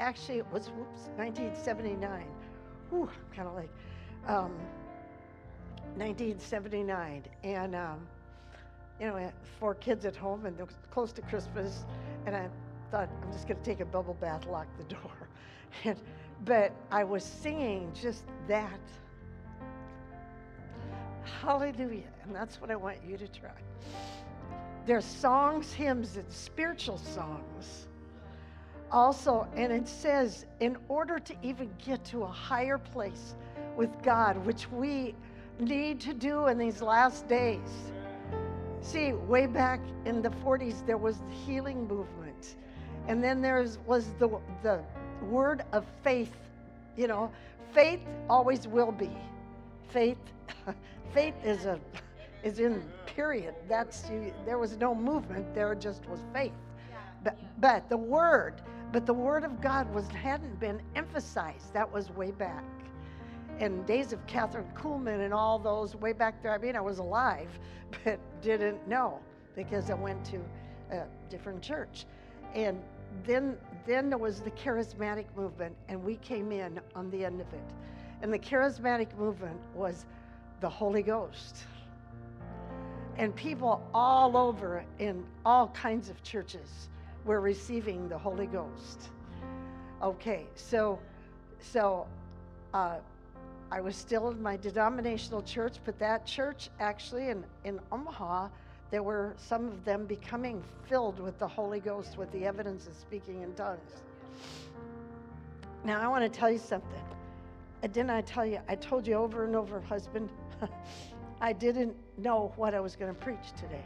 actually, it was, whoops, 1979. Whew, kind of like, um, 1979. And, um, you know, four kids at home and it was close to Christmas. And I thought, I'm just going to take a bubble bath, lock the door. and, but I was singing just that. Hallelujah. And that's what I want you to try. There's songs, hymns, and spiritual songs. Also, and it says, in order to even get to a higher place with God, which we need to do in these last days. See, way back in the 40s, there was the healing movement. And then there was the, the word of faith. You know, faith always will be. Faith, faith is a is in period. That's you, there was no movement. There just was faith. But, but the word, but the word of God was hadn't been emphasized. That was way back. In days of Kathryn Kuhlman and all those way back there. I mean, I was alive, but didn't know because I went to a different church. And then then there was the charismatic movement, and we came in on the end of it. And the charismatic movement was the Holy Ghost. And people all over in all kinds of churches were receiving the Holy Ghost. Okay, so so uh, I was still in my denominational church, but that church actually in, in Omaha, there were some of them becoming filled with the Holy Ghost with the evidence of speaking in tongues. Now, I want to tell you something. Uh, didn't I tell you? I told you over and over, husband, I didn't know what I was going to preach today.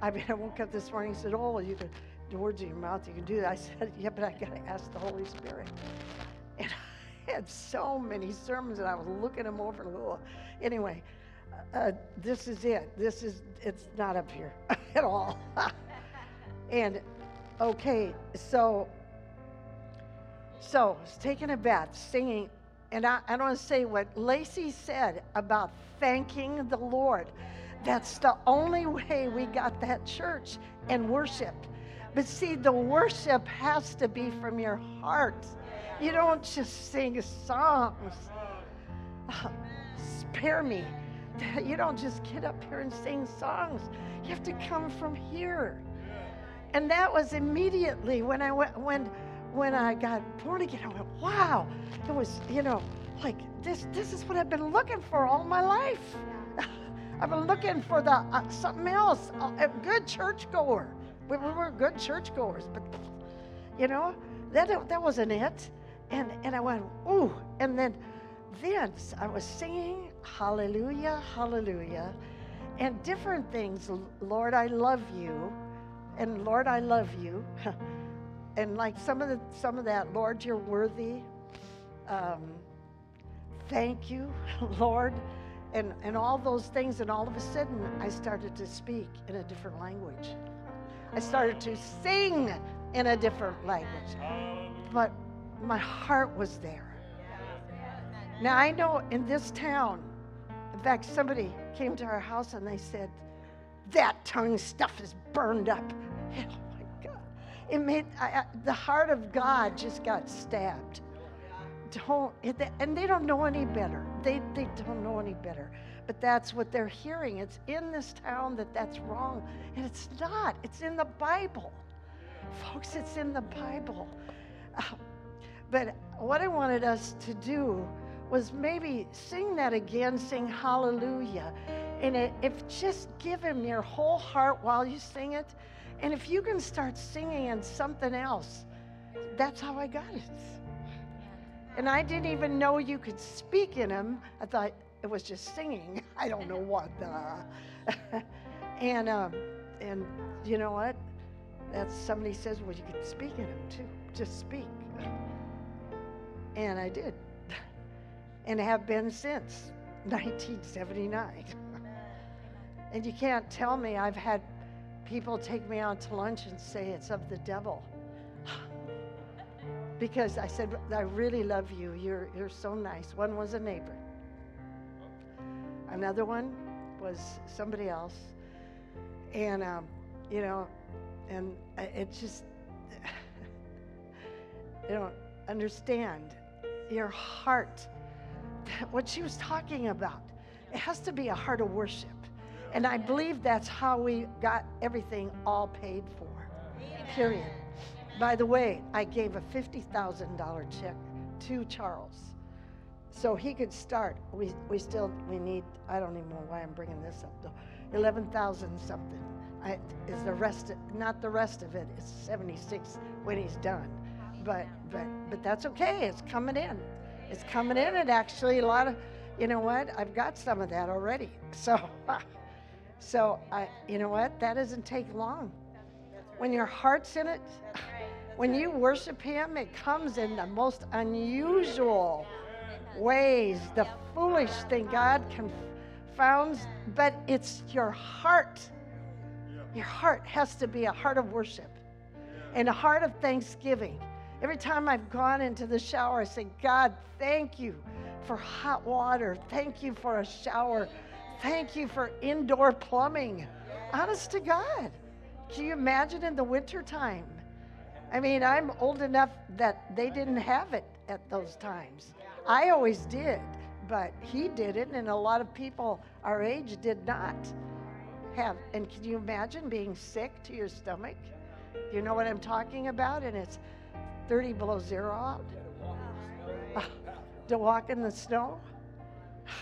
I mean, I woke up this morning and said, Oh, you can, the words in your mouth, you can do that. I said, Yeah, but I got to ask the Holy Spirit. And I had so many sermons, and I was looking them over. Oh. Anyway, uh, this is it. This is, it's not up here at all. and, okay, so, so, taking a bath, singing, and I, I want to say what Lacey said about thanking the Lord. That's the only way we got that church and worship. But see, the worship has to be from your heart. You don't just sing songs. Uh, spare me. You don't just get up here and sing songs. You have to come from here. And that was immediately when I went when when I got born again. I went, wow. It was, you know, like this. This is what I've been looking for all my life. I've been looking for the uh, something else. A good churchgoer. We, we were good churchgoers, but you know that that wasn't it. And and I went, ooh. And then then I was singing Hallelujah, Hallelujah, and different things. Lord, I love you, and Lord, I love you. and like some of the some of that, Lord, you're worthy. Um, thank you, Lord, and and all those things. And all of a sudden, I started to speak in a different language. I started to sing in a different language, but my heart was there. Now I know in this town, in fact, somebody came to our house and they said, "That tongue stuff is burned up." Oh my God. It made I, the heart of God just got stabbed. Don't and they don't know any better. They they don't know any better. But that's what they're hearing. It's in this town that that's wrong, and it's not. It's in the Bible, folks. It's in the Bible. Uh, but what I wanted us to do was maybe sing that again, sing Hallelujah, and if just give Him your whole heart while you sing it and if you can start singing in something else, that's how I got it. And I didn't even know you could speak in them. I thought it was just singing. I don't know what. Uh, and um, and you know what? That's somebody says, well, you could speak in them too. Just speak. And I did, and have been since 1979. And you can't tell me I've had people take me out to lunch and say it's of the devil. because I said, I really love you. You're, you're so nice. One was a neighbor, another one was somebody else. And, um, you know, and it just, you don't understand your heart. What she was talking about, it has to be a heart of worship. And I believe that's how we got everything all paid for. Period. By the way, I gave a $50,000 check to Charles. So he could start. We, we still, we need, I don't even know why I'm bringing this up though, 11,000 something. I, is the rest, of, not the rest of it, it's 76 when he's done. But, but, but that's okay, it's coming in. It's coming in and actually a lot of, you know what, I've got some of that already. So, so I, you know what, that doesn't take long. When your heart's in it, when you worship Him, it comes in the most unusual ways, the foolish thing God confounds, but it's your heart. Your heart has to be a heart of worship and a heart of thanksgiving. Every time I've gone into the shower, I say, God, thank you for hot water. Thank you for a shower. Thank you for indoor plumbing. Honest to God. Can you imagine in the wintertime? I mean, I'm old enough that they didn't have it at those times. I always did, but he didn't, and a lot of people our age did not have. And can you imagine being sick to your stomach? You know what I'm talking about? And it's 30 below zero out. to walk in the snow.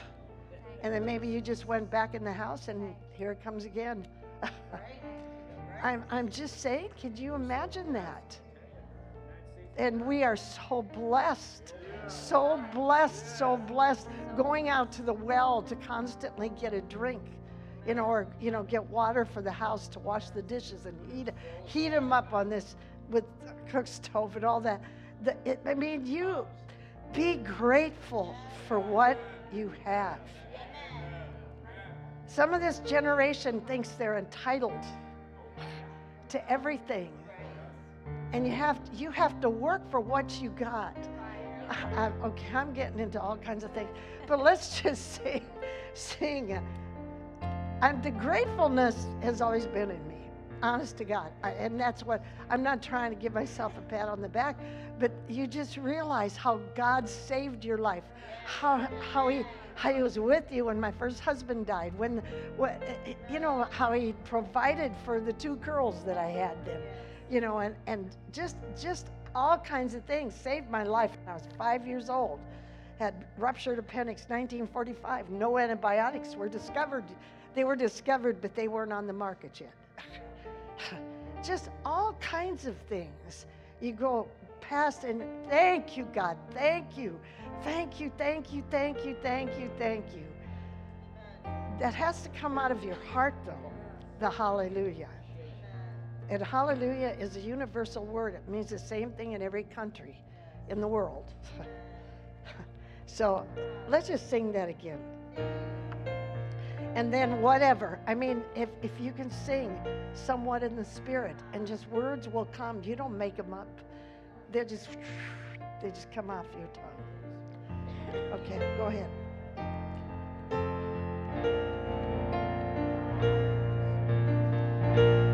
And then maybe you just went back in the house and here it comes again. I'm, I'm just saying, could you imagine that? And we are so blessed, so blessed, so blessed going out to the well to constantly get a drink, you know, or, you know, get water for the house to wash the dishes and heat, heat them up on this with cook stove and all that. The, it, I mean, you be grateful for what you have. Some of this generation thinks they're entitled to everything. And you have you have to work for what you got. I, I, okay, I'm getting into all kinds of things, but let's just say, sing. And the gratefulness has always been in me, honest to God. I, and that's what I'm not trying to give myself a pat on the back, but you just realize how God saved your life, how how he how he was with you when my first husband died, when, what, you know, how he provided for the two girls that I had then, you know, and, and just, just all kinds of things saved my life when I was five years old. Had ruptured appendix 1945. No antibiotics were discovered. They were discovered, but they weren't on the market yet. just all kinds of things. You go past and thank you, God. Thank you. Thank you, thank you, thank you, thank you, thank you. That has to come out of your heart, though, the hallelujah. And hallelujah is a universal word. It means the same thing in every country in the world. so let's just sing that again. And then whatever. I mean, if, if you can sing somewhat in the spirit and just words will come, you don't make them up. They're just, they just come off your tongue. Okay, go ahead. to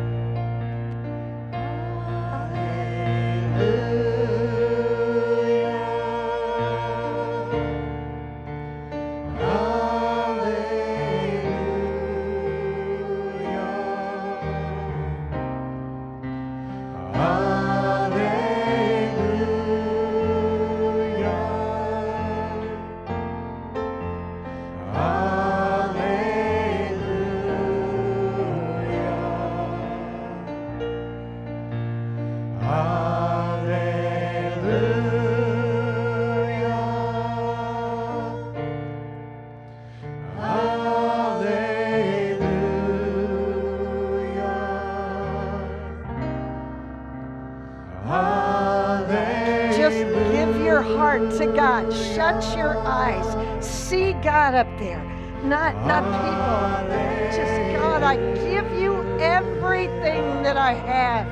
Your eyes. See God up there, not not people. Just God, I give you everything that I have.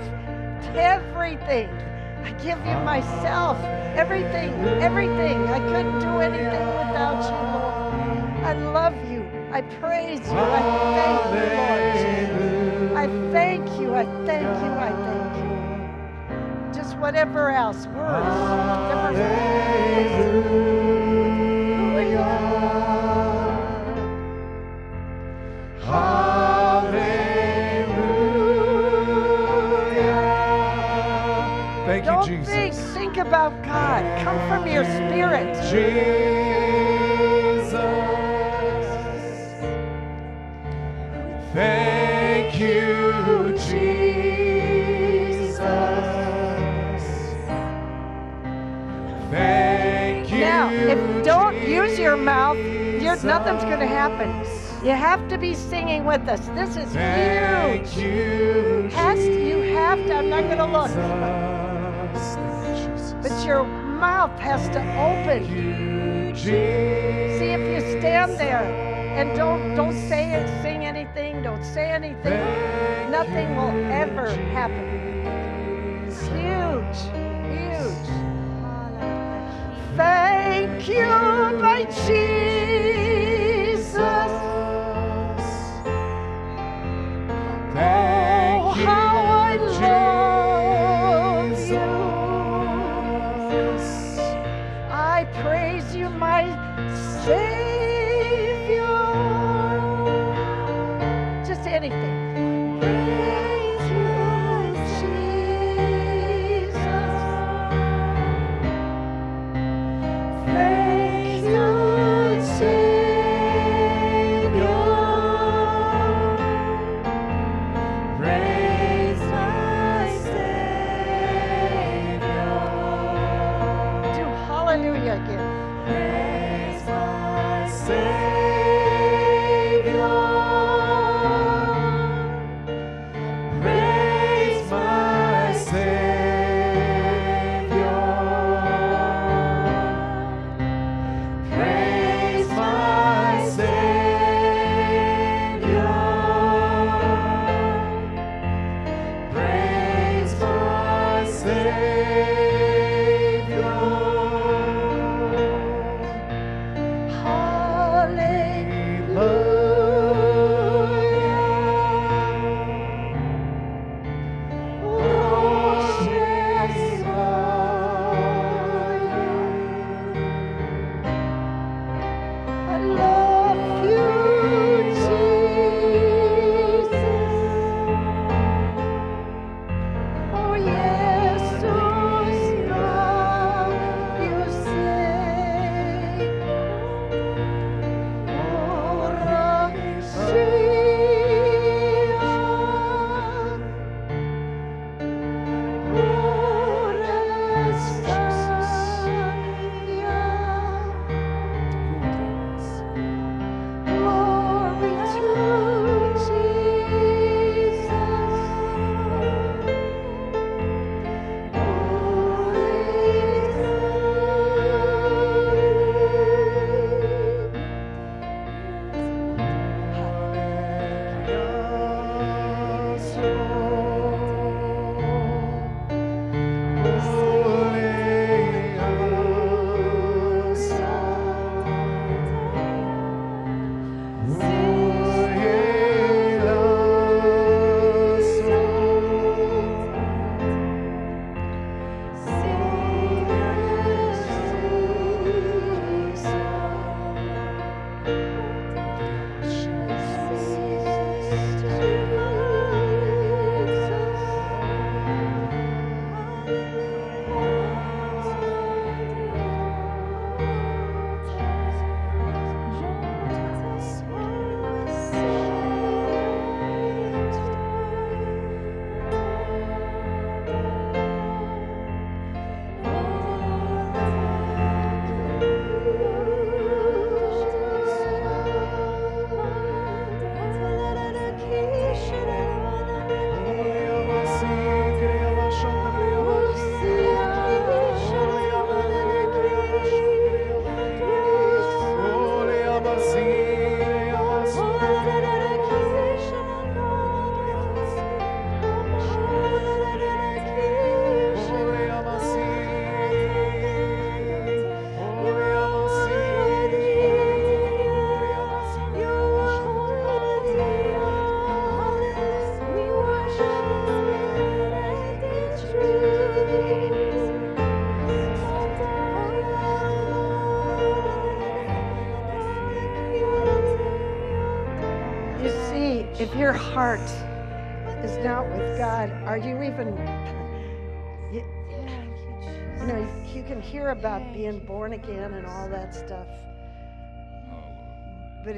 Everything. I give you myself. Everything. Everything. I couldn't do anything without you, Lord. I love you. I praise you. I thank you, Lord. I thank you. I thank you. I thank you. Just whatever else, words, You, Jesus. think, think about God. Come from your spirit. Jesus. Thank you, Jesus. Thank you. Now, if don't use your mouth, you're, nothing's going to happen. You have to be singing with us. This is Thank huge. you, Has you have to. I'm not going to look, mouth has to open. See if you stand there and don't don't say it, sing anything, don't say anything. Nothing will ever happen. Huge, huge. Thank you, my Jesus.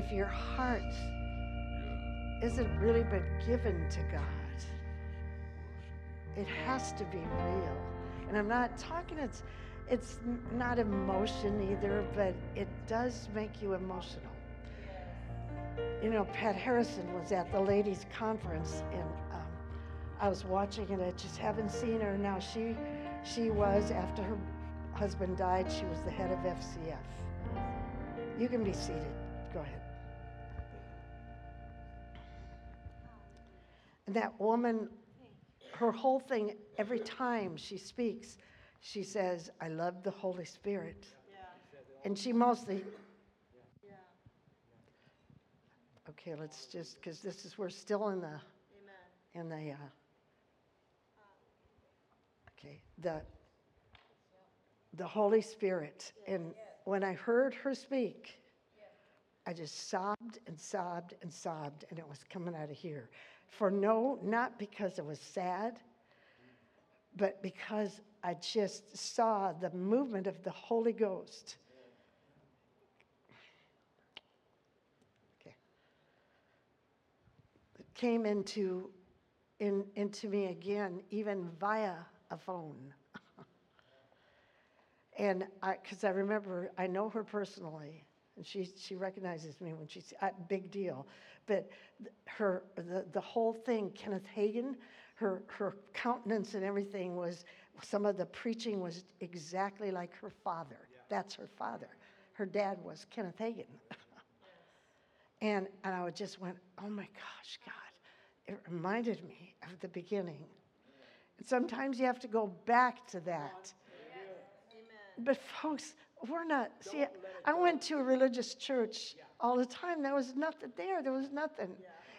If your heart isn't really been given to God, it has to be real. And I'm not talking, it's, it's not emotion either, but it does make you emotional. You know, Pat Harrison was at the ladies' conference, and um, I was watching it. I just haven't seen her now. She, she was after her husband died. She was the head of FCF. You can be seated. Go ahead. And that woman, her whole thing, every time she speaks, she says, "I love the Holy Spirit," and she mostly Okay, let's just, because this is, we're still in the, in the, uh, okay, the, the Holy Spirit. And when I heard her speak, I just sobbed and sobbed and sobbed, and it was coming out of here. For no, not because it was sad, but because I just saw the movement of the Holy Ghost. Came into, in, into me again, even via a phone. and I, because I remember, I know her personally, and she, she recognizes me when she's, uh, big deal. But her, the, the whole thing, Kenneth Hagin, her, her countenance and everything was, some of the preaching was exactly like her father. That's her father. Her dad was Kenneth Hagin. and, and I just went, oh my gosh, God. It reminded me of the beginning. And sometimes you have to go back to that. But folks, we're not. See, I went to a religious church all the time. There was nothing there. There was nothing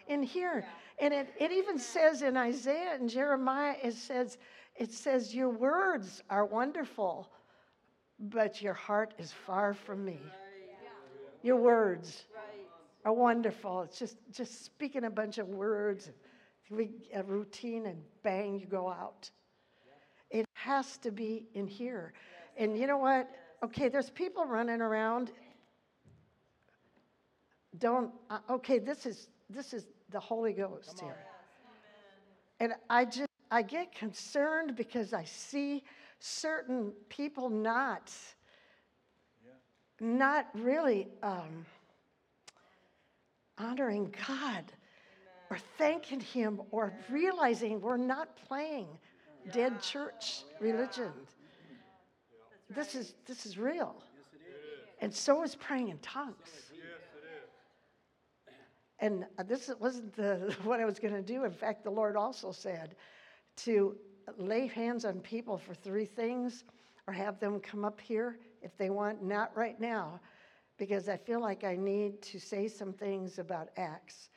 in here. And it, it even says in Isaiah and Jeremiah, it says, it says, Your words are wonderful, but your heart is far from me. Your words are wonderful. It's just just speaking a bunch of words, we, a routine, and bang, you go out. It has to be in here. And you know what? Okay, there's people running around. Don't. Uh, okay, this is this is the Holy Ghost here. And I just I get concerned because I see certain people not not really um, honoring God or thanking Him or realizing we're not playing dead church religion. This is this is real. And so is praying in tongues. And uh, this wasn't the, what I was going to do. In fact, the Lord also said to lay hands on people for three things or have them come up here if they want, not right now, because I feel like I need to say some things about Acts.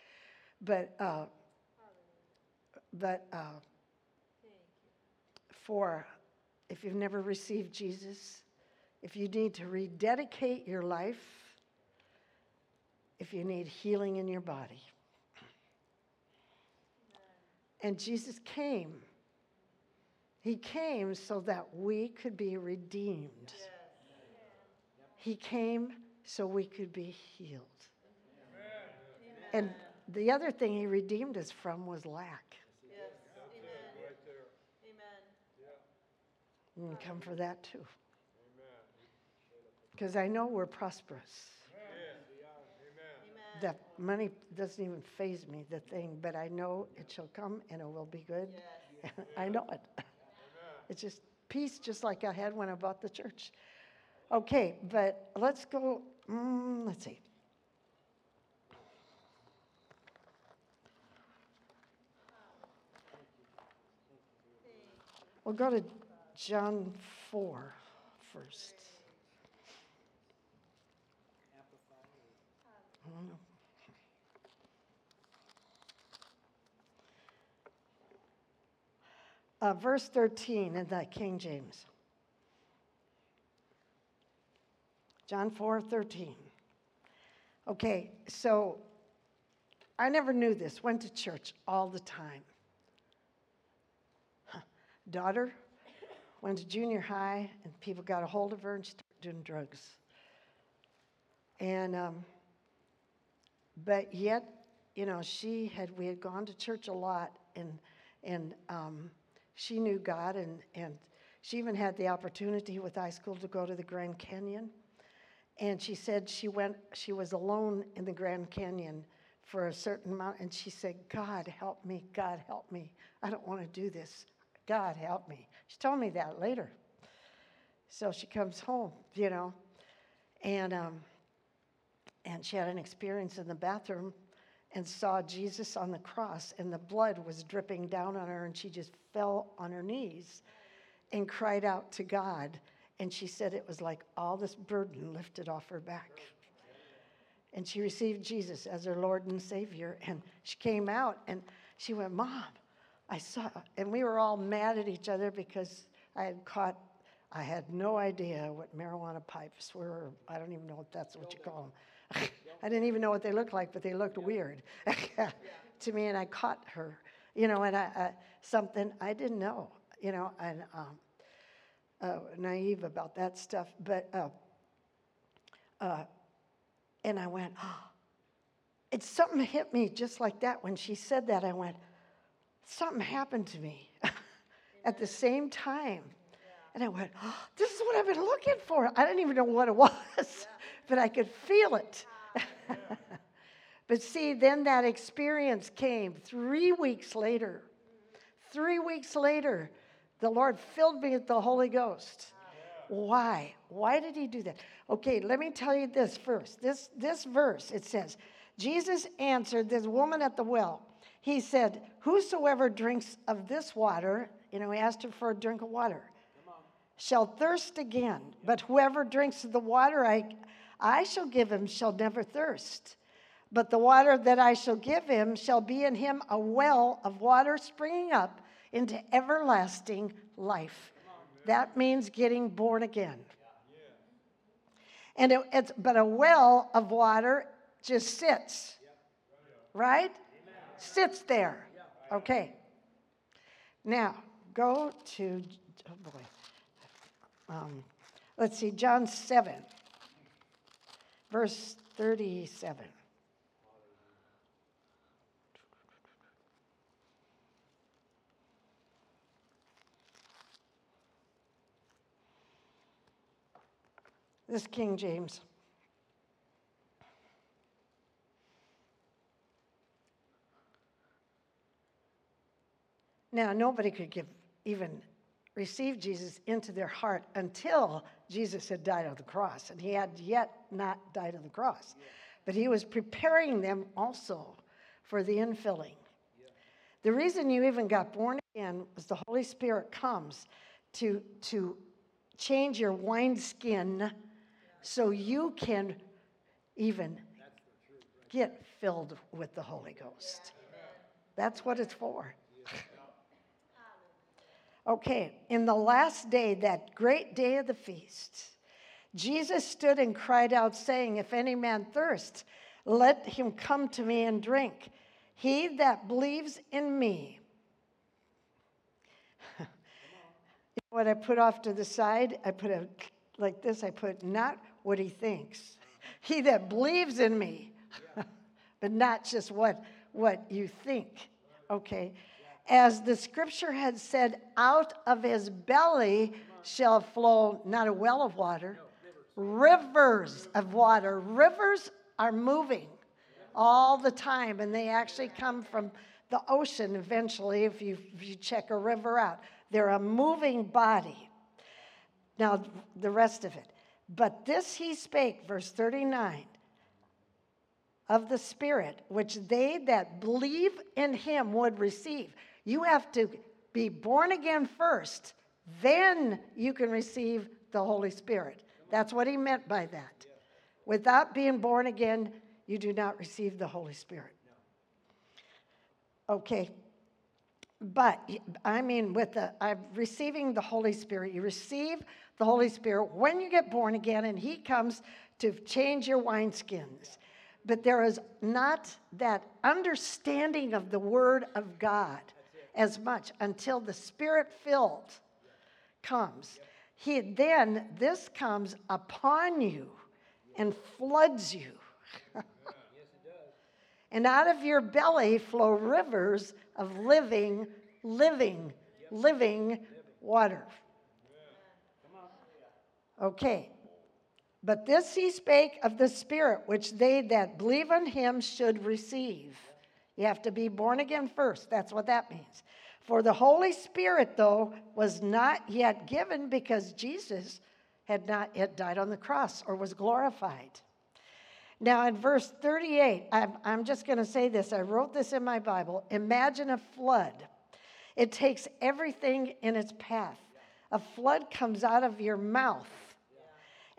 But, uh, but uh, for if you've never received Jesus, if you need to rededicate your life, if you need healing in your body. And Jesus came. He came so that we could be redeemed. He came so we could be healed. And the other thing he redeemed us from was lack. You can come for that too. Because I know we're prosperous. That money doesn't even phase me, the thing, but I know it shall come and it will be good. I know it. It's just peace, just like I had when I bought the church. Okay, but let's go. Mm, let's see. We'll go to John 4 first. Uh, verse 13 in the King James. John 4 13. Okay, so I never knew this, went to church all the time. Huh. Daughter went to junior high, and people got a hold of her, and started doing drugs. And, um, but yet, you know, she had, we had gone to church a lot, and, and um, she knew God, and, and she even had the opportunity with high school to go to the Grand Canyon. And she said she went, she was alone in the Grand Canyon for a certain amount, and she said, God, help me, God, help me. I don't want to do this. God, help me. She told me that later. So she comes home, you know, and, um, and she had an experience in the bathroom and saw Jesus on the cross, and the blood was dripping down on her, and she just fell on her knees and cried out to God. And she said it was like all this burden lifted off her back. And she received Jesus as her Lord and Savior. And she came out and she went, Mom, I saw, and we were all mad at each other because I had caught, I had no idea what marijuana pipes were. I don't even know if that's what you call them. I didn't even know what they looked like, but they looked weird to me. And I caught her, you know, and I, I, something I didn't know, you know, and um, uh, naive about that stuff. But, uh, uh, and I went, oh, it's something hit me just like that. When she said that, I went, something happened to me at the same time. And I went, oh, this is what I've been looking for. I didn't even know what it was, but I could feel it. but see, then that experience came three weeks later. Three weeks later, the Lord filled me with the Holy Ghost. Why? Why did he do that? Okay, let me tell you this first. This, this verse, it says, Jesus answered this woman at the well. He said, Whosoever drinks of this water, you know, he asked her for a drink of water, shall thirst again. But whoever drinks of the water I, I shall give him shall never thirst. But the water that I shall give him shall be in him a well of water springing up into everlasting life. That means getting born again. And it, it's but a well of water just sits, right? Sits there. Okay. Now go to oh boy. Um, let's see, John seven, verse thirty-seven. This King James. Now, nobody could give even receive Jesus into their heart until Jesus had died on the cross, and he had yet not died on the cross. But he was preparing them also for the infilling. The reason you even got born again was the Holy Spirit comes to, to change your wineskin so you can even get filled with the Holy Ghost. That's what it's for. Okay, in the last day, that great day of the feast, Jesus stood and cried out, saying, If any man thirst, let him come to me and drink. He that believes in me. what I put off to the side, I put like this, I put not what he thinks. He that believes in me, but not just what, what you think. Okay. As the scripture had said, out of his belly shall flow not a well of water, rivers of water. Rivers are moving all the time, and they actually come from the ocean eventually if you, if you check a river out. They're a moving body. Now, the rest of it. But this he spake, verse 39, of the Spirit, which they that believe in him would receive. You have to be born again first, then you can receive the Holy Spirit. That's what he meant by that. Without being born again, you do not receive the Holy Spirit. Okay. But I mean, with the I'm receiving the Holy Spirit, you receive the Holy Spirit when you get born again, and He comes to change your wineskins. but there is not that understanding of the Word of God as much until the Spirit filled comes. He, then this comes upon you and floods you. and out of your belly flow rivers of living, living, living water. Okay. But this he spake of the Spirit, which they that believe on him should receive. You have to be born again first. That's what that means. For the Holy Spirit, though, was not yet given because Jesus had not yet died on the cross or was glorified. Now, in verse 38, I'm, I'm just going to say this. I wrote this in my Bible. Imagine a flood, it takes everything in its path. A flood comes out of your mouth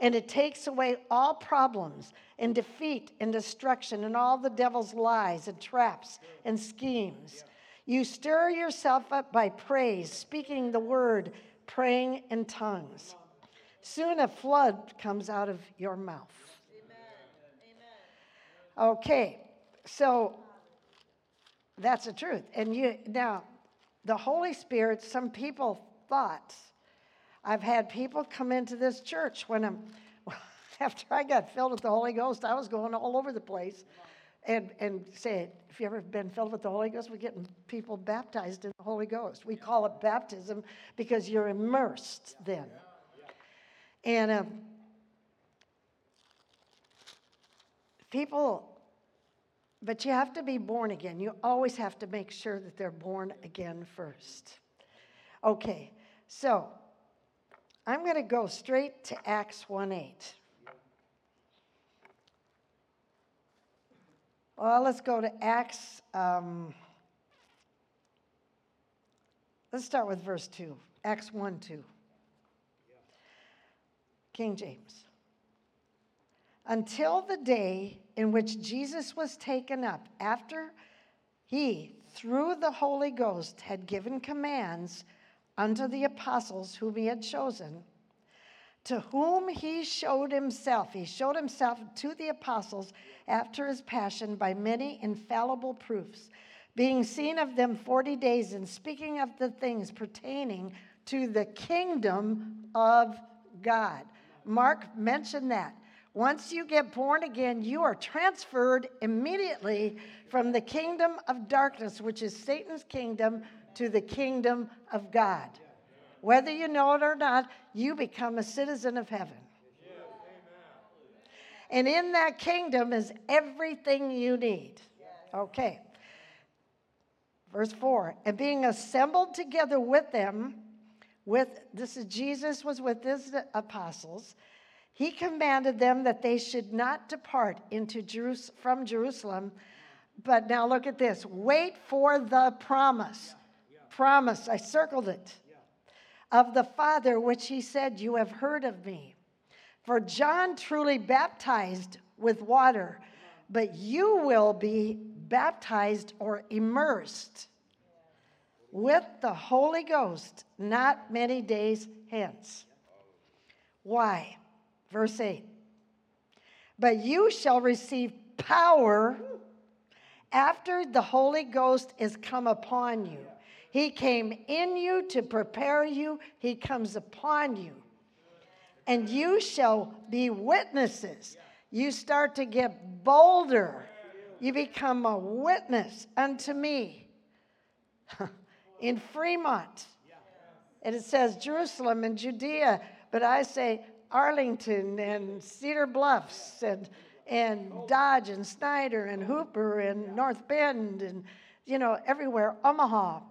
and it takes away all problems and defeat and destruction and all the devil's lies and traps and schemes. You stir yourself up by praise, speaking the word, praying in tongues. Soon a flood comes out of your mouth. Okay, so that's the truth. And you now, the Holy Spirit, some people thought I've had people come into this church when I'm, after I got filled with the Holy Ghost, I was going all over the place and, and say, if you ever been filled with the Holy Ghost, we're getting people baptized in the Holy Ghost. We call it baptism because you're immersed then. And um, people, but you have to be born again. You always have to make sure that they're born again first. Okay, so I'm going to go straight to Acts 1 8. Well, let's go to Acts. Um, let's start with verse 2. Acts 1 2. King James. Until the day in which Jesus was taken up, after he, through the Holy Ghost, had given commands unto the apostles whom he had chosen, to whom he showed himself. He showed himself to the apostles after his passion by many infallible proofs, being seen of them 40 days and speaking of the things pertaining to the kingdom of God. Mark mentioned that. Once you get born again, you are transferred immediately from the kingdom of darkness, which is Satan's kingdom, to the kingdom of God. Whether you know it or not, you become a citizen of heaven. And in that kingdom is everything you need. Okay. Verse 4 And being assembled together with them, with this is Jesus was with his apostles, he commanded them that they should not depart into Jerus- from Jerusalem. But now look at this wait for the promise promise, I circled it, of the Father, which he said, You have heard of me. For John truly baptized with water, but you will be baptized or immersed with the Holy Ghost not many days hence. Why? Verse 8. But you shall receive power after the Holy Ghost is come upon you he came in you to prepare you, He comes upon you. And you shall be witnesses. You start to get bolder. You become a witness unto me in Fremont. And it says Jerusalem and Judea, but I say Arlington and Cedar Bluffs and, and Dodge and Snyder and Hooper and North Bend and, you know, everywhere, Omaha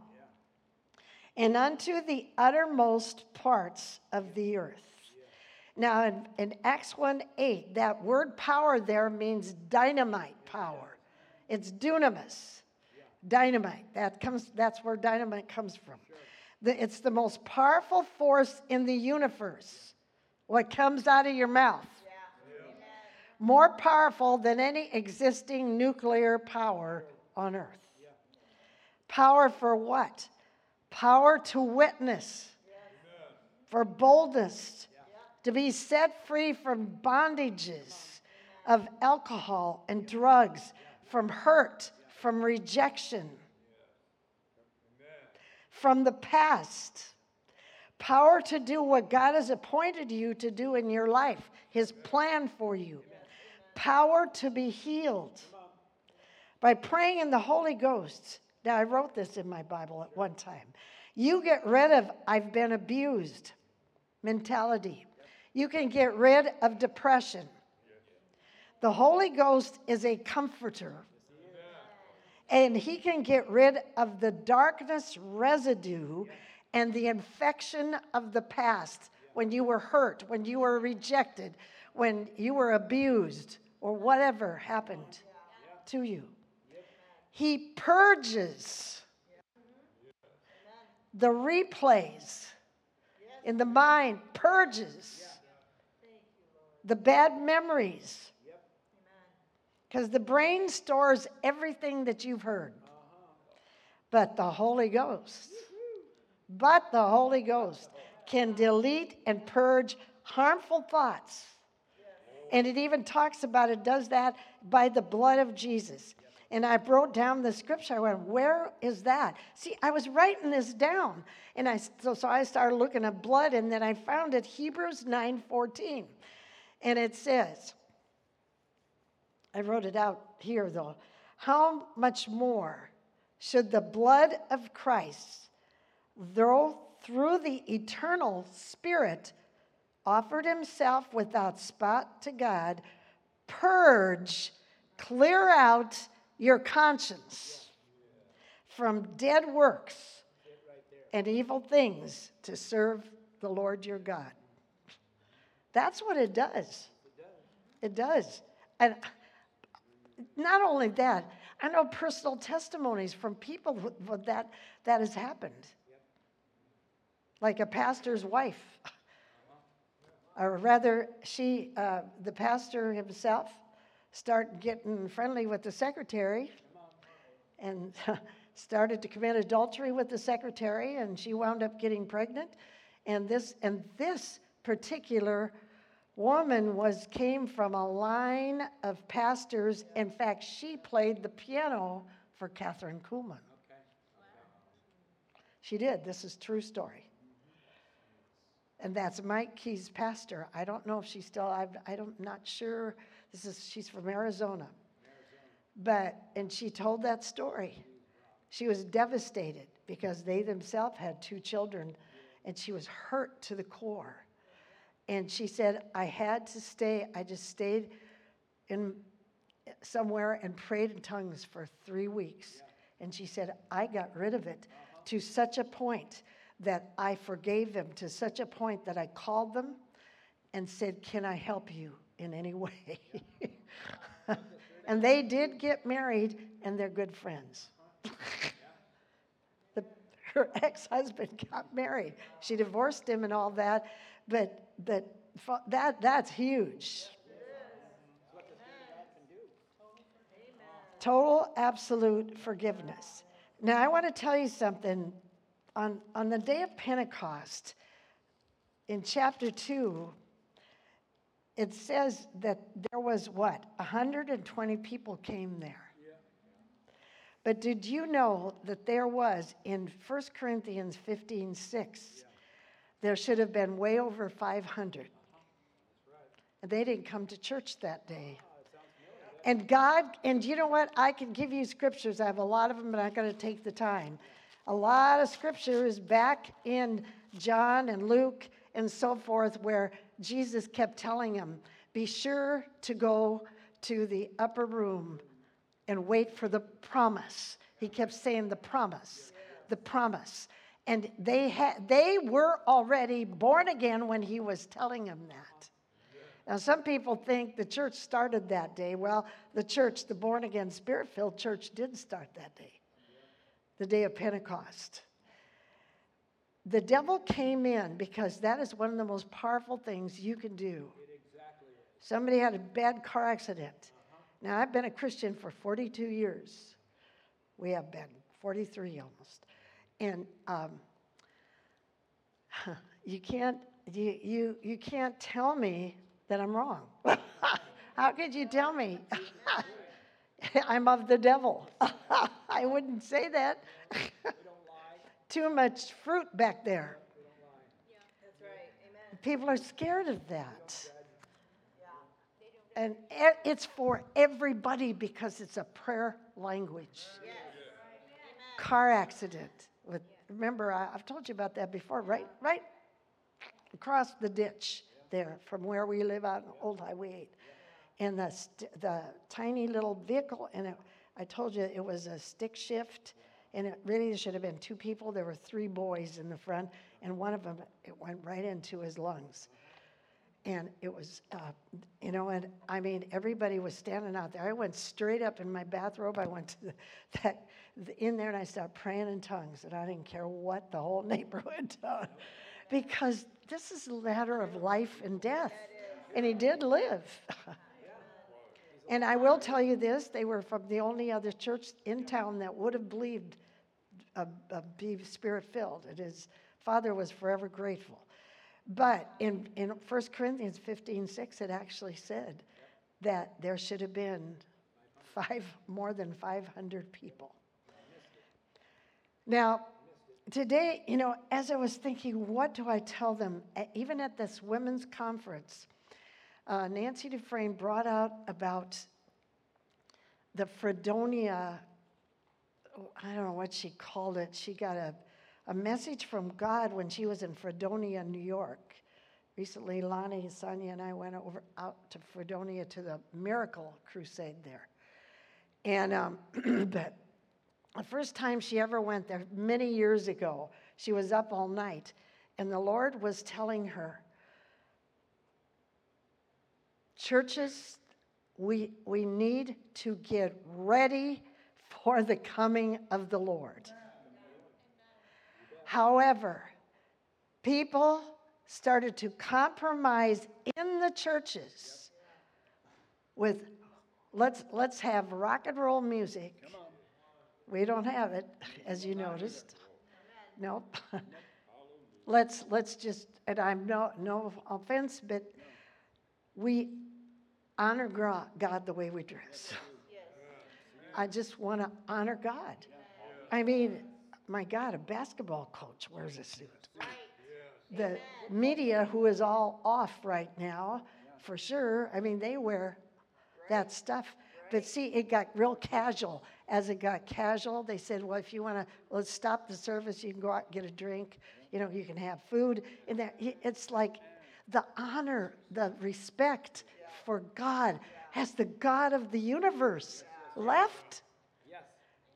and unto the uttermost parts of the earth. Now, in, in Acts 1 8, that word power there means dynamite power. It's dunamis, dynamite. That comes, that's where dynamite comes from. The, it's the most powerful force in the universe, what comes out of your mouth. More powerful than any existing nuclear power on earth. Power for what? Power to witness, for boldness, to be set free from bondages, of alcohol and drugs, from hurt, from rejection, from the past. Power to do what God has appointed you to do in your life, His plan for you. Power to be healed by praying in the Holy Ghost. Now, I wrote this in my Bible at one time. You get rid of, I've been abused mentality. You can get rid of depression. The Holy Ghost is a comforter. And he can get rid of the darkness residue and the infection of the past when you were hurt, when you were rejected, when you were abused, or whatever happened to you. He purges the replays in the mind, purges the bad memories. Because the brain stores everything that you've heard. But the Holy Ghost, but the Holy Ghost can delete and purge harmful thoughts. And it even talks about it, does that by the blood of Jesus. And I wrote down the scripture. I went, Where is that? See, I was writing this down. And I so, so I started looking at blood, and then I found it Hebrews 9 14. And it says, I wrote it out here though. How much more should the blood of Christ, though through the eternal Spirit, offered himself without spot to God, purge, clear out your conscience from dead works and evil things to serve the Lord your God. That's what it does. It does. And not only that, I know personal testimonies from people that that has happened. Like a pastor's wife, or rather, she, uh, the pastor himself, start getting friendly with the secretary, and started to commit adultery with the secretary, and she wound up getting pregnant. And this and this particular woman was came from a line of pastors. In fact, she played the piano for Kathryn Kuhlman. She did. This is true story. And that's Mike Key's pastor. I don't know if she's still. i I don't not sure. This is she's from Arizona. But and she told that story. She was devastated because they themselves had two children, and she was hurt to the core. And she said, I had to stay, I just stayed in somewhere and prayed in tongues for three weeks. And she said, I got rid of it to such a point that I forgave them, to such a point that I called them and said, Can I help you in any way? and they did get married and they're good friends. the, her ex husband got married. She divorced him and all that, but that, that that's huge. Total, absolute forgiveness. Now, I want to tell you something. On, on the day of Pentecost, in chapter 2, it says that there was what? 120 people came there. But did you know that there was in 1 Corinthians 15 6, there should have been way over 500. And they didn't come to church that day. And God, and you know what? I can give you scriptures. I have a lot of them, but I'm going to take the time. A lot of scripture is back in John and Luke and so forth where Jesus kept telling him, be sure to go to the upper room and wait for the promise. He kept saying the promise, the promise. And they, had, they were already born again when he was telling them that. Now, some people think the church started that day. Well, the church, the born again, spirit filled church, did start that day, the day of Pentecost. The devil came in because that is one of the most powerful things you can do. Exactly Somebody had a bad car accident. Now, I've been a Christian for 42 years. We have been 43 almost. And um, you can't you, you you can't tell me that I'm wrong. How could you tell me? I'm of the devil. I wouldn't say that. Too much fruit back there. People are scared of that. And it's for everybody because it's a prayer language. Car accident. With, remember, I, I've told you about that before, right? Right across the ditch there from where we live on Old Highway 8. And the, st- the tiny little vehicle, and it, I told you it was a stick shift, and it really should have been two people. There were three boys in the front, and one of them, it went right into his lungs. And it was, uh, you know, and I mean, everybody was standing out there. I went straight up in my bathrobe. I went to the, that, the, in there and I started praying in tongues, and I didn't care what the whole neighborhood done, because this is a matter of life and death. And he did live. and I will tell you this: they were from the only other church in town that would have believed, uh, uh, be spirit filled. And his father was forever grateful. But in, in 1 Corinthians 15 6, it actually said that there should have been five, more than 500 people. Now, today, you know, as I was thinking, what do I tell them? Even at this women's conference, uh, Nancy Dufresne brought out about the Fredonia, I don't know what she called it. She got a, a message from God when she was in Fredonia, New York. Recently, Lonnie, Sonia, and I went over out to Fredonia to the Miracle Crusade there. And um, but the first time she ever went there, many years ago, she was up all night, and the Lord was telling her, Churches, we, we need to get ready for the coming of the Lord. However, people started to compromise in the churches with let's let's have rock and roll music. We don't have it, as you noticed. Nope. let's let's just and I'm no no offense, but we honor God the way we dress. I just want to honor God. I mean, my God, a basketball coach wears a suit. The media, who is all off right now, for sure, I mean, they wear that stuff. But see, it got real casual. As it got casual, they said, well, if you want to, let's stop the service. You can go out and get a drink. You know, you can have food. And that, it's like the honor, the respect for God has the God of the universe left.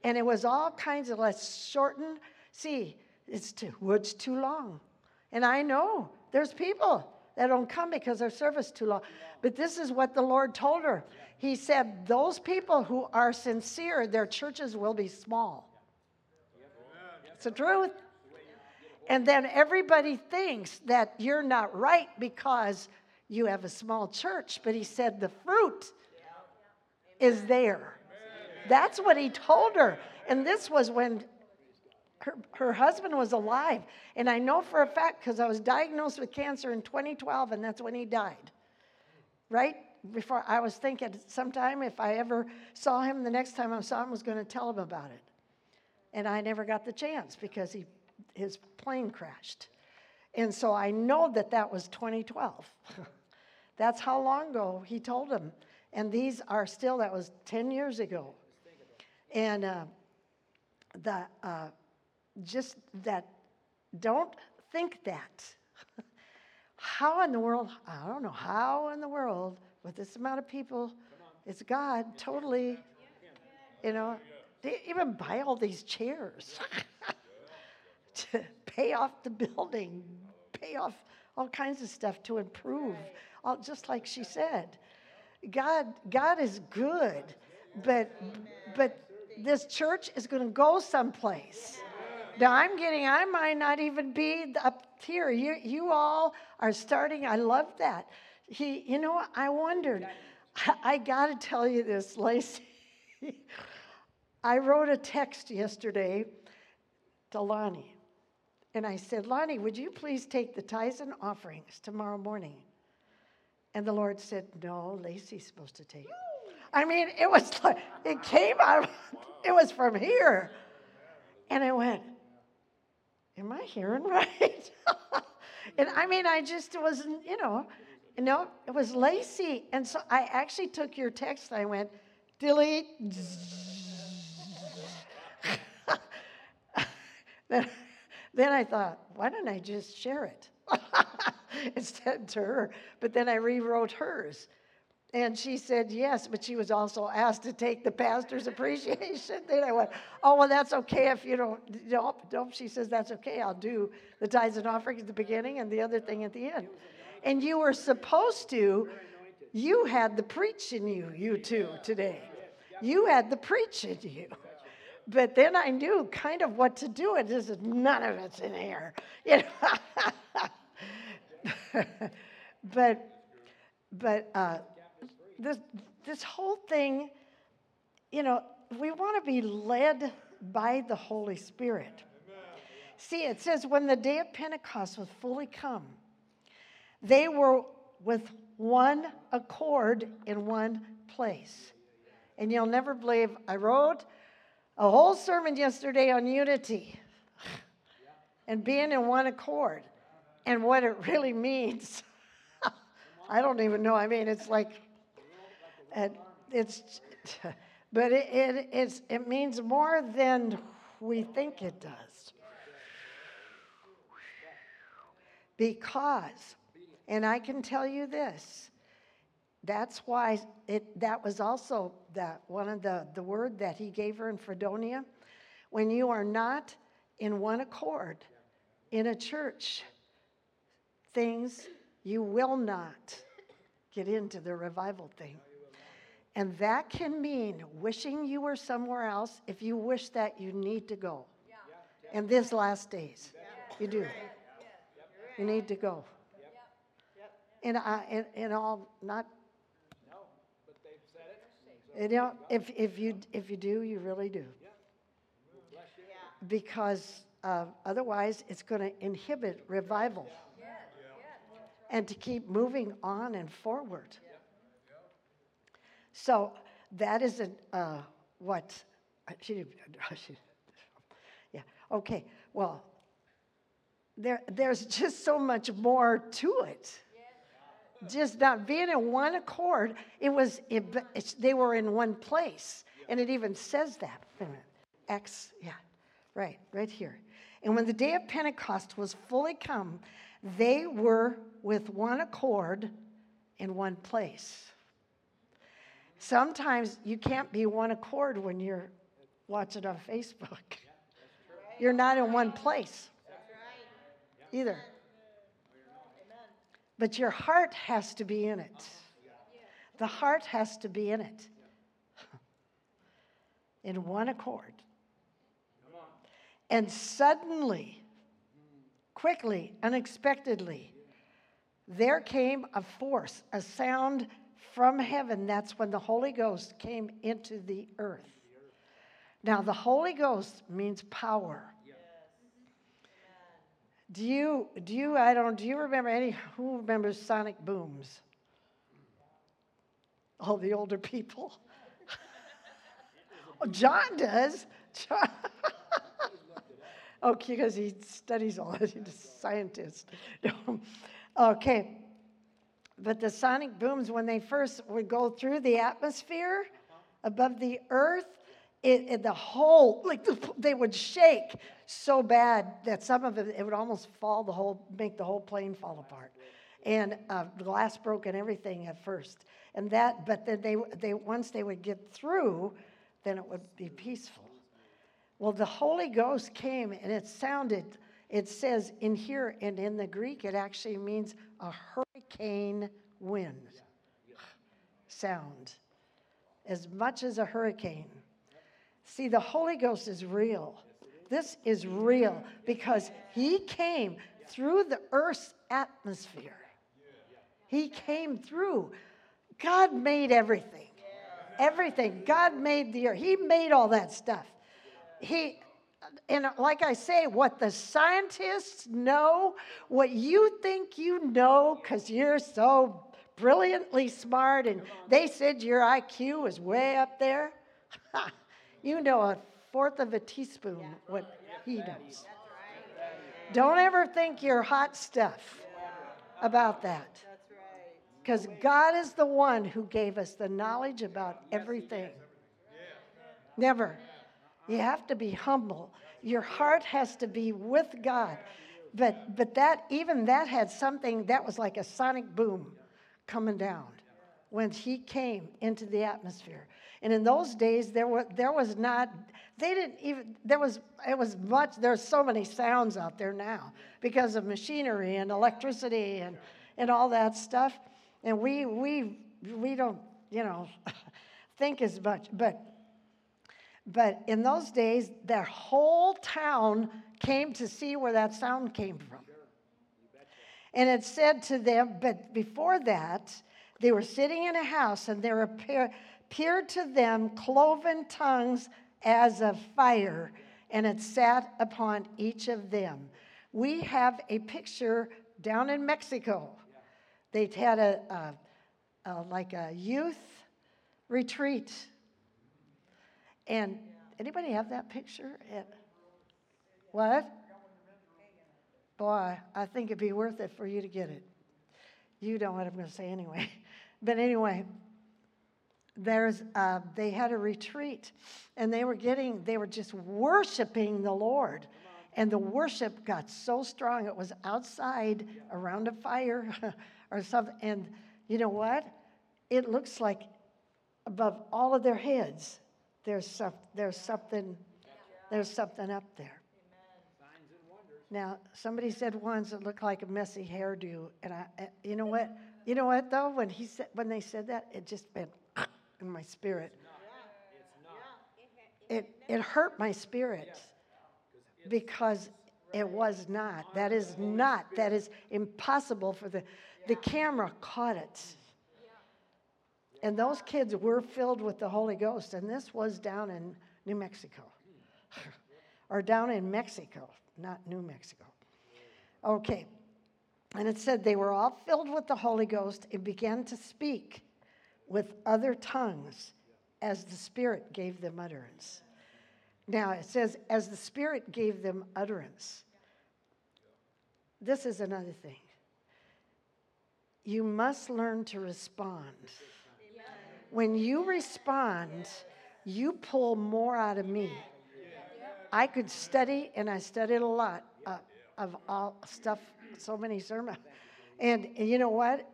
And it was all kinds of let's shorten. See, it's too, wood's too long. And I know there's people that don't come because their service too long. But this is what the Lord told her. He said, Those people who are sincere, their churches will be small. It's the truth. And then everybody thinks that you're not right because you have a small church. But he said, The fruit is there. That's what he told her. And this was when her, her husband was alive. And I know for a fact because I was diagnosed with cancer in 2012, and that's when he died. Right? Before I was thinking sometime if I ever saw him, the next time I saw him, I was going to tell him about it. And I never got the chance because he, his plane crashed. And so I know that that was 2012. That's how long ago he told him. And these are still, that was 10 years ago. And uh, the, uh, just that, don't think that. how in the world, I don't know how in the world, with this amount of people, it's God totally, you know, they even buy all these chairs to pay off the building, pay off all kinds of stuff to improve, all, just like she said. God, God is good, but, but this church is going to go someplace. Now I'm getting, I might not even be up here. You, you all are starting. I love that. He, you know, I wondered. I, I got to tell you this, Lacey. I wrote a text yesterday to Lonnie, and I said, Lonnie, would you please take the tithes and offerings tomorrow morning? And the Lord said, No, Lacey's supposed to take it. I mean, it was like, it came out, it was from here. And I went, Am I hearing right? and I mean, I just wasn't, you know, no, it was Lacey. And so I actually took your text. I went, delete. then, then I thought, why don't I just share it instead to her? But then I rewrote hers. And she said yes, but she was also asked to take the pastor's appreciation. then I went, oh, well, that's okay if you don't. Nope, nope. She says, that's okay. I'll do the tithes and offerings at the beginning and the other thing at the end. And you were supposed to, you had the preach in you, you two, today. You had the preach in you. But then I knew kind of what to do. And this is none of it's in here. You know? but but uh, this this whole thing, you know, we want to be led by the Holy Spirit. See, it says when the day of Pentecost was fully come, they were with one accord in one place. And you'll never believe, I wrote a whole sermon yesterday on unity and being in one accord and what it really means. I don't even know. I mean, it's like, and it's, but it, it, it's, it means more than we think it does. Because, and I can tell you this, that's why it, that was also that one of the, the word that he gave her in Fredonia. When you are not in one accord in a church, things you will not get into the revival thing. And that can mean wishing you were somewhere else. If you wish that, you need to go. In these last days, you do. You need to go. And I, in, in all, not. You know, if, if you if you do, you really do. Because uh, otherwise, it's going to inhibit revival. And to keep moving on and forward. So that is a, uh, what, she, she, yeah, okay, well, there, there's just so much more to it. Just not being in one accord, it was, it, they were in one place. And it even says that. X, yeah, right, right here. And when the day of Pentecost was fully come, they were with one accord in one place. Sometimes you can't be one accord when you're watching on Facebook. You're not in one place either. But your heart has to be in it. The heart has to be in it. In one accord. And suddenly, quickly, unexpectedly, there came a force, a sound from heaven. That's when the Holy Ghost came into the earth. Now, the Holy Ghost means power. Do you, do you, I don't, do you remember any, who remembers sonic booms? All the older people. oh, John does. John. okay, because he studies all that. He's a scientist. okay. But the sonic booms, when they first would go through the atmosphere above the earth, it, it, the whole, like the, they would shake so bad that some of it, it would almost fall the whole, make the whole plane fall apart. And uh, glass broke and everything at first. And that, but then they, they, once they would get through, then it would be peaceful. Well, the Holy Ghost came and it sounded, it says in here and in the Greek, it actually means a hurricane wind sound, as much as a hurricane. See, the Holy Ghost is real. This is real because He came through the earth's atmosphere. He came through. God made everything. Everything. God made the earth. He made all that stuff. He, and like I say, what the scientists know, what you think you know, because you're so brilliantly smart and they said your IQ is way up there, you know a fourth of a teaspoon what he knows. Don't ever think you're hot stuff about that. Because God is the one who gave us the knowledge about everything. Never. You have to be humble. Your heart has to be with God. But but that even that had something that was like a sonic boom coming down when he came into the atmosphere. And in those days there was there was not they didn't even there was it was much there's so many sounds out there now because of machinery and electricity and and all that stuff. And we we we don't, you know, think as much, but but in those days, their whole town came to see where that sound came from. And it said to them, but before that, they were sitting in a house and appear, appeared to them cloven tongues as of fire, and it sat upon each of them. We have a picture down in Mexico. They had a, a, a like a youth retreat and anybody have that picture? At, what? Boy, I think it'd be worth it for you to get it. You know what I'm going to say anyway. But anyway, there's uh, they had a retreat, and they were getting they were just worshiping the Lord, and the worship got so strong it was outside around a fire or something. And you know what? It looks like above all of their heads there's, some, there's something there's something up there. Now, somebody said once it looked like a messy hairdo, and I, you know what? You know what though? When he said, when they said that, it just went in my spirit. It it hurt my spirit because it was not. That is not. That is impossible for the the camera caught it. And those kids were filled with the Holy Ghost, and this was down in New Mexico. or down in Mexico, not New Mexico. Okay. And it said they were all filled with the Holy Ghost and began to speak with other tongues as the Spirit gave them utterance. Now it says, as the Spirit gave them utterance. This is another thing. You must learn to respond when you respond, you pull more out of me. I could study, and I studied a lot uh, of all stuff, so many sermons. And, and you know what?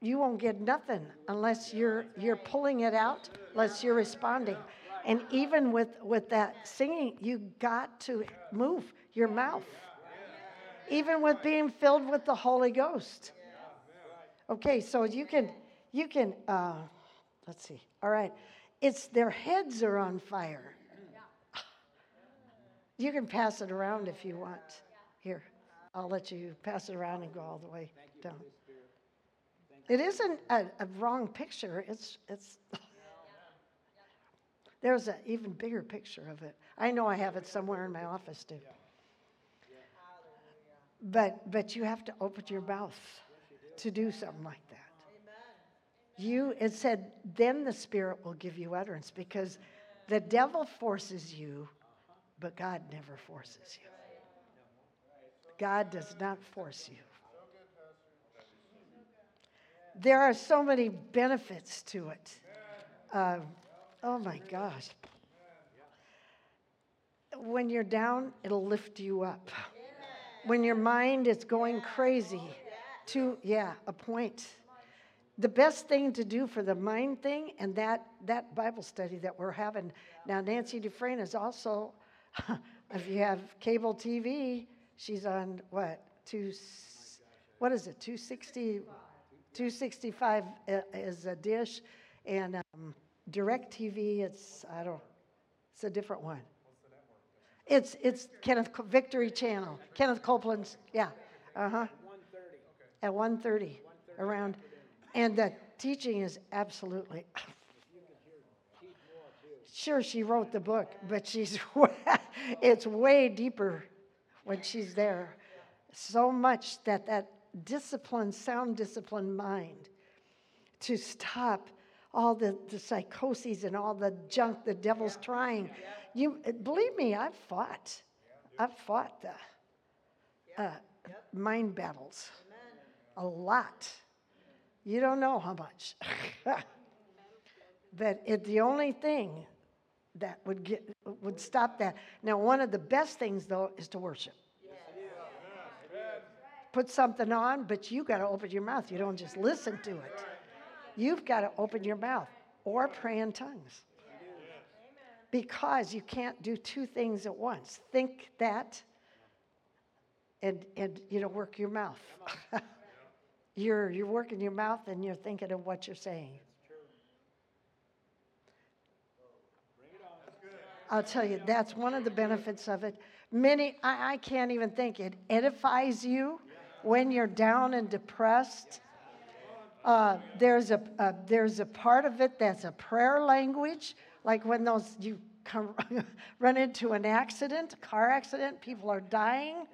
You won't get nothing unless you're you're pulling it out, unless you're responding. And even with, with that singing, you got to move your mouth. Even with being filled with the Holy Ghost. Okay, so you can you can uh, Let's see. All right. It's their heads are on fire. You can pass it around if you want. Here, I'll let you pass it around and go all the way down. It isn't a, a wrong picture. It's it's. There's an even bigger picture of it. I know I have it somewhere in my office too. But but you have to open your mouth to do something like that you it said then the spirit will give you utterance because the devil forces you but god never forces you god does not force you there are so many benefits to it uh, oh my gosh when you're down it'll lift you up when your mind is going crazy to yeah a point the best thing to do for the mind thing and that, that Bible study that we're having. Now, Nancy Dufresne is also, if you have cable TV, she's on what? Two, what is it? 260, 265 is a dish. And um, DirecTV, it's, I don't, it's a different one. It's, it's Kenneth Victory Channel. Kenneth Copeland's, yeah. Uh huh. At 1.30, around. And the teaching is absolutely. sure, she wrote the book, but she's it's way deeper when she's there. So much that that disciplined, sound disciplined mind to stop all the, the psychoses and all the junk the devil's trying. You believe me, I've fought. I've fought the uh, mind battles a lot. You don't know how much. but it, the only thing that would get would stop that. Now, one of the best things though is to worship. Put something on, but you got to open your mouth. You don't just listen to it. You've got to open your mouth or pray in tongues. Because you can't do two things at once. Think that and and you know work your mouth. you're you're working your mouth and you're thinking of what you're saying. I'll tell you, that's one of the benefits of it. Many, I, I can't even think, it edifies you when you're down and depressed. Uh, there's, a, uh, there's a part of it that's a prayer language, like when those you come, run into an accident, car accident, people are dying.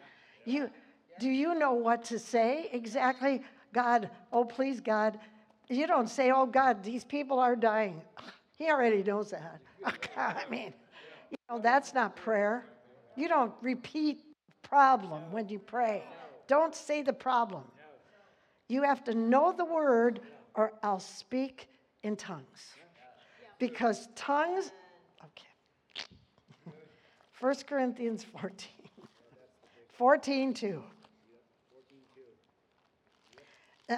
You, do you know what to say exactly? God, oh, please, God. You don't say, oh, God, these people are dying. He already knows that. I mean, you know, that's not prayer. You don't repeat problem when you pray. Don't say the problem. You have to know the word or I'll speak in tongues. Because tongues, okay. 1 Corinthians 14. 14, 2.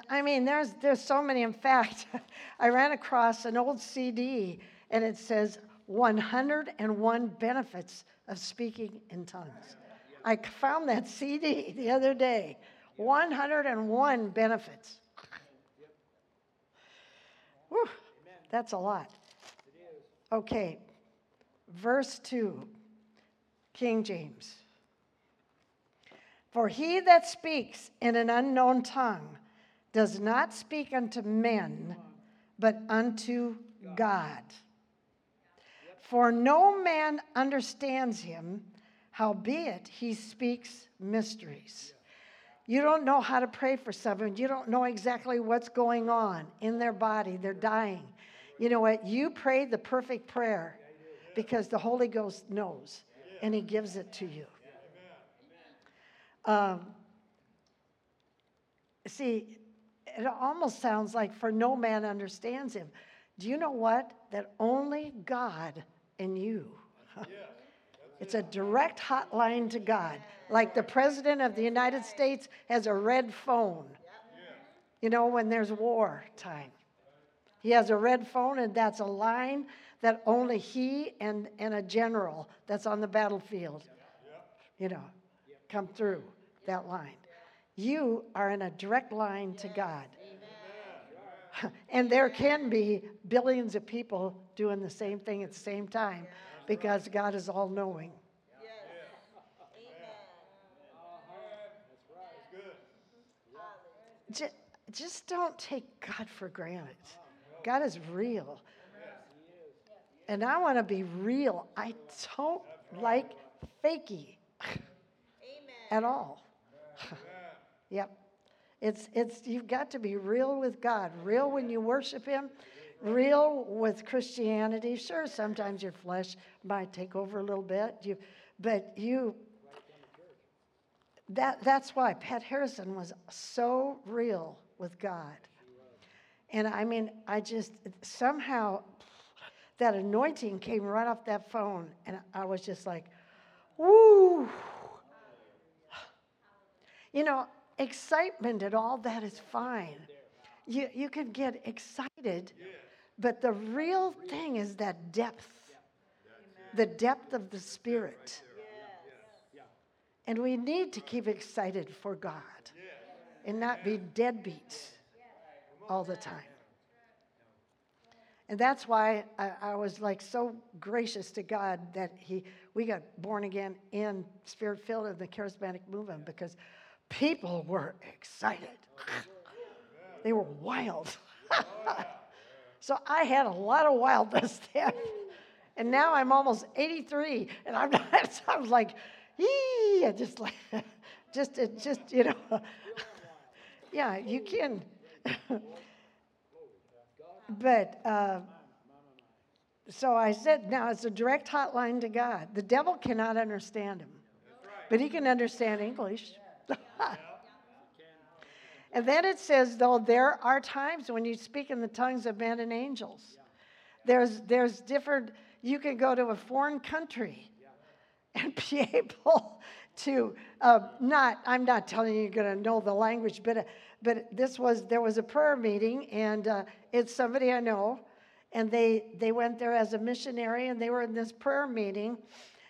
I mean, there's, there's so many. In fact, I ran across an old CD and it says 101 benefits of speaking in tongues. I found that CD the other day. 101 benefits. Whew, that's a lot. Okay, verse 2, King James. For he that speaks in an unknown tongue does not speak unto men, but unto God. For no man understands him, howbeit he speaks mysteries. You don't know how to pray for someone. You don't know exactly what's going on in their body. They're dying. You know what? You pray the perfect prayer because the Holy Ghost knows and he gives it to you. Um, see, it almost sounds like for no man understands him. Do you know what? That only God and you. It's a direct hotline to God. Like the President of the United States has a red phone. You know, when there's war time. He has a red phone, and that's a line that only he and, and a general that's on the battlefield, you know, come through that line. You are in a direct line to God. And there can be billions of people doing the same thing at the same time because God is all knowing. Just don't take God for granted. God is real. And I want to be real. I don't like fakey at all. yep. It's, it's, you've got to be real with God, real when you worship Him, real with Christianity. Sure, sometimes your flesh might take over a little bit, you, but you, that, that's why Pat Harrison was so real with God. And I mean, I just, somehow, that anointing came right off that phone, and I was just like, woo. You know, excitement and all that is fine. You, you can get excited, but the real thing is that depth, the depth of the Spirit. And we need to keep excited for God and not be deadbeats all the time. And that's why I, I, was like so gracious to God that he, we got born again in spirit filled in the charismatic movement because people were excited. They were wild. so I had a lot of wildness then. And now I'm almost 83, and I'm not, I was like, yee, I just like, just, it just, you know, yeah, you can. but uh, so I said, now it's a direct hotline to God. The devil cannot understand him, but he can understand English. And then it says, though, there are times when you speak in the tongues of men and angels. There's, there's different, you can go to a foreign country and be able to uh, not, I'm not telling you you're going to know the language, but, uh, but this was, there was a prayer meeting, and uh, it's somebody I know, and they, they went there as a missionary, and they were in this prayer meeting,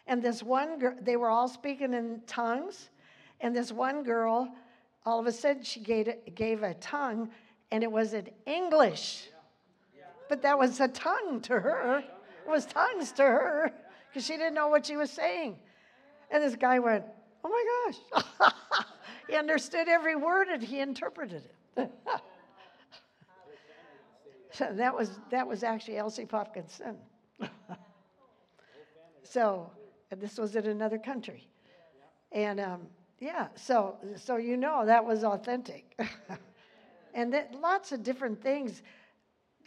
and this one girl, they were all speaking in tongues, and this one girl, all of a sudden, she gave, gave a tongue, and it was in English. But that was a tongue to her. It was tongues to her because she didn't know what she was saying. And this guy went, Oh my gosh. he understood every word and he interpreted it. so that was, that was actually Elsie Popkinson. so, this was in another country. And um, yeah, so, so you know that was authentic. and that, lots of different things.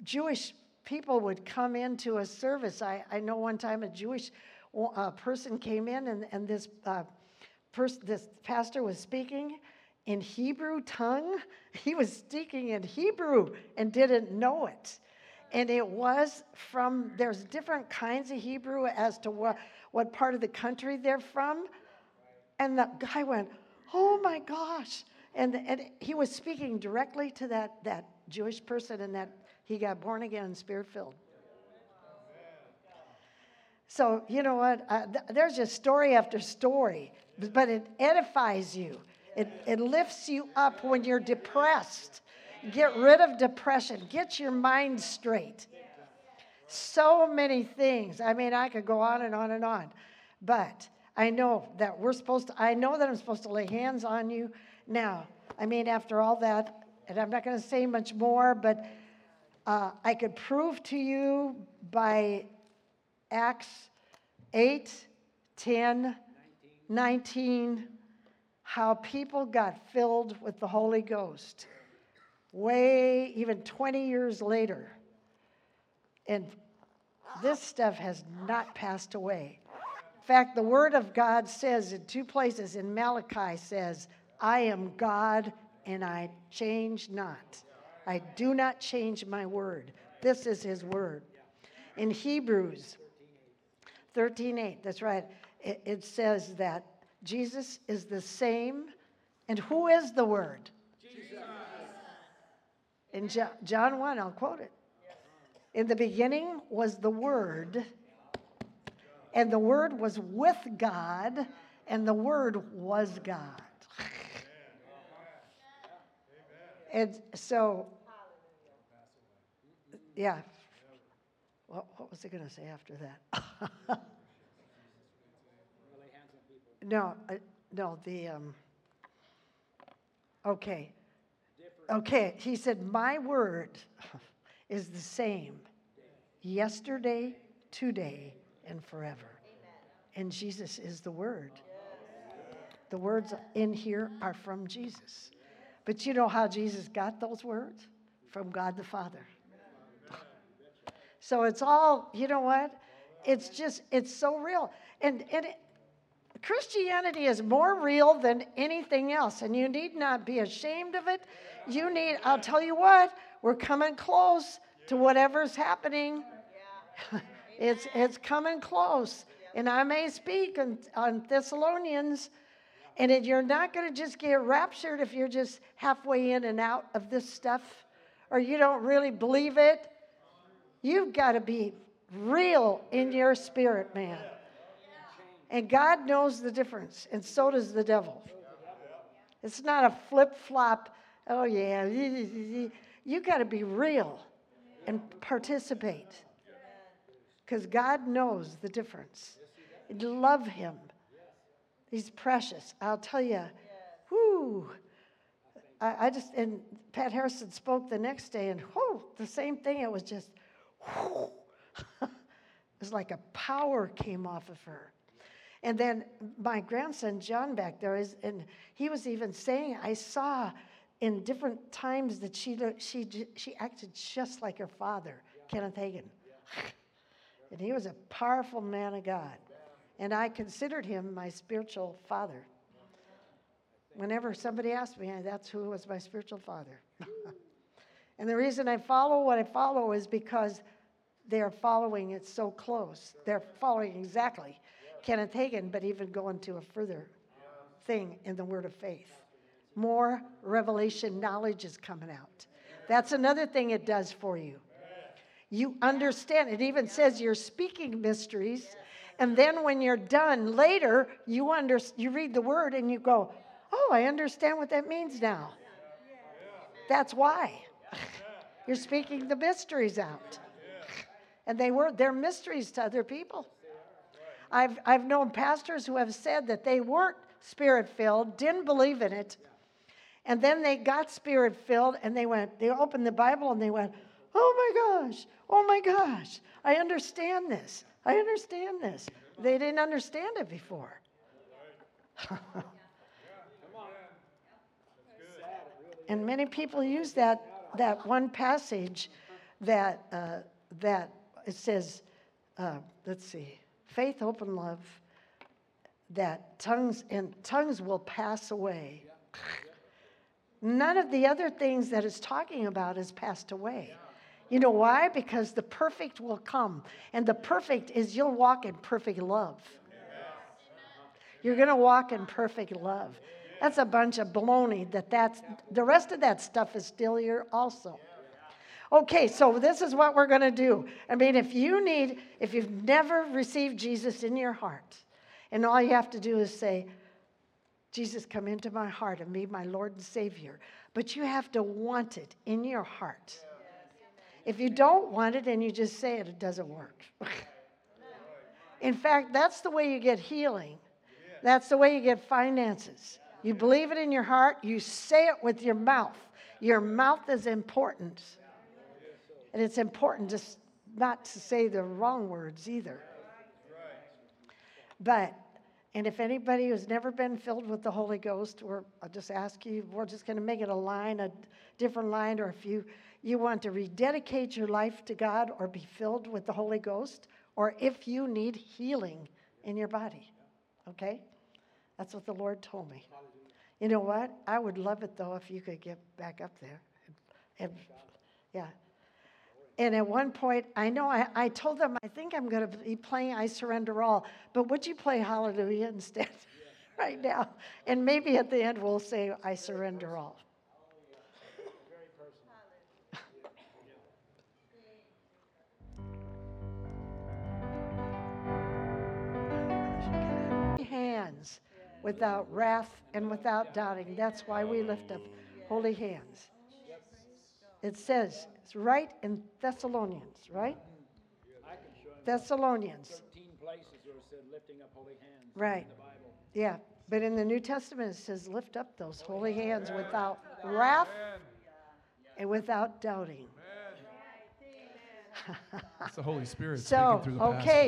Jewish people would come into a service. I, I know one time a Jewish uh, person came in, and, and this, uh, pers- this pastor was speaking in Hebrew tongue. He was speaking in Hebrew and didn't know it. And it was from, there's different kinds of Hebrew as to what, what part of the country they're from. And the guy went, Oh my gosh. And, and he was speaking directly to that, that Jewish person, and that he got born again, and spirit filled. So, you know what? Uh, th- there's just story after story, but it edifies you. It, it lifts you up when you're depressed. Get rid of depression, get your mind straight. So many things. I mean, I could go on and on and on, but I know that we're supposed to, I know that I'm supposed to lay hands on you. Now, I mean, after all that, and I'm not going to say much more, but uh, I could prove to you by Acts 8, 10, 19, how people got filled with the Holy Ghost way, even 20 years later. And this stuff has not passed away. Fact, the Word of God says in two places in Malachi says, I am God and I change not. I do not change my word. This is his word. In Hebrews 13:8, that's right. It, it says that Jesus is the same. And who is the word? Jesus. In Jo- John 1, I'll quote it. In the beginning was the word, and the word was with God, and the word was God. And so, yeah. What, what was I going to say after that? no, uh, no, the, um, okay. Okay, he said, My word is the same yesterday, today, and forever. And Jesus is the word. The words in here are from Jesus. But you know how Jesus got those words? From God the Father. So it's all, you know what? It's just, it's so real. And, and it, Christianity is more real than anything else, and you need not be ashamed of it. You need, I'll tell you what, we're coming close to whatever's happening. it's, it's coming close. And I may speak on, on Thessalonians, and it, you're not going to just get raptured if you're just halfway in and out of this stuff, or you don't really believe it. You've got to be real in your spirit, man. And God knows the difference, and so does the devil. It's not a flip flop, oh yeah, you got to be real and participate. Because God knows the difference. Love Him. He's precious. I'll tell you, whoo. I, I, just, and Pat Harrison spoke the next day, and whoo, the same thing. It was just, whoo. it was like a power came off of her. And then my grandson John back there is, and he was even saying, I saw in different times that she, she, she acted just like her father, Kenneth Hagin. And he was a powerful man of God. And I considered him my spiritual father. Whenever somebody asked me, that's who was my spiritual father. and the reason I follow what I follow is because they're following it so close. They're following exactly Kenneth Hagin, but even going to a further thing in the word of faith. More revelation knowledge is coming out. That's another thing it does for you. You understand. It even says you're speaking mysteries. And then when you're done later, you, under, you read the word and you go, Oh, I understand what that means now. That's why. You're speaking the mysteries out. And they were, they're mysteries to other people. I've, I've known pastors who have said that they weren't spirit filled, didn't believe in it, and then they got spirit filled and they went, they opened the Bible and they went, oh my gosh, oh my gosh, I understand this. I understand this. They didn't understand it before. and many people use that, that one passage that, uh, that it says, uh, let's see, faith, hope, and love, that tongues and tongues will pass away. None of the other things that it's talking about has passed away. You know why? Because the perfect will come. And the perfect is you'll walk in perfect love. You're going to walk in perfect love. That's a bunch of baloney that that's the rest of that stuff is still here also. Okay, so this is what we're going to do. I mean, if you need if you've never received Jesus in your heart, and all you have to do is say, Jesus, come into my heart and be my Lord and Savior. But you have to want it in your heart. If you don't want it and you just say it, it doesn't work. in fact, that's the way you get healing, that's the way you get finances. You believe it in your heart, you say it with your mouth. Your mouth is important. And it's important just not to say the wrong words either. But, and if anybody who's never been filled with the Holy Ghost, or I'll just ask you, we're just going to make it a line, a different line, or if you, you want to rededicate your life to God or be filled with the Holy Ghost, or if you need healing in your body, okay? That's what the Lord told me. You know what? I would love it though if you could get back up there. And, yeah. And at one point, I know I, I told them, I think I'm going to be playing I Surrender All, but would you play Hallelujah instead right now? And maybe at the end we'll say, I surrender all. Without wrath and without doubting. That's why we lift up holy hands. It says, it's right in Thessalonians, right? Thessalonians, 13 places where it said lifting up holy hands right. in the Bible. Yeah, but in the New Testament, it says, lift up those holy hands without wrath and without doubting. It's the Holy Spirit So, speaking through the pastor. okay,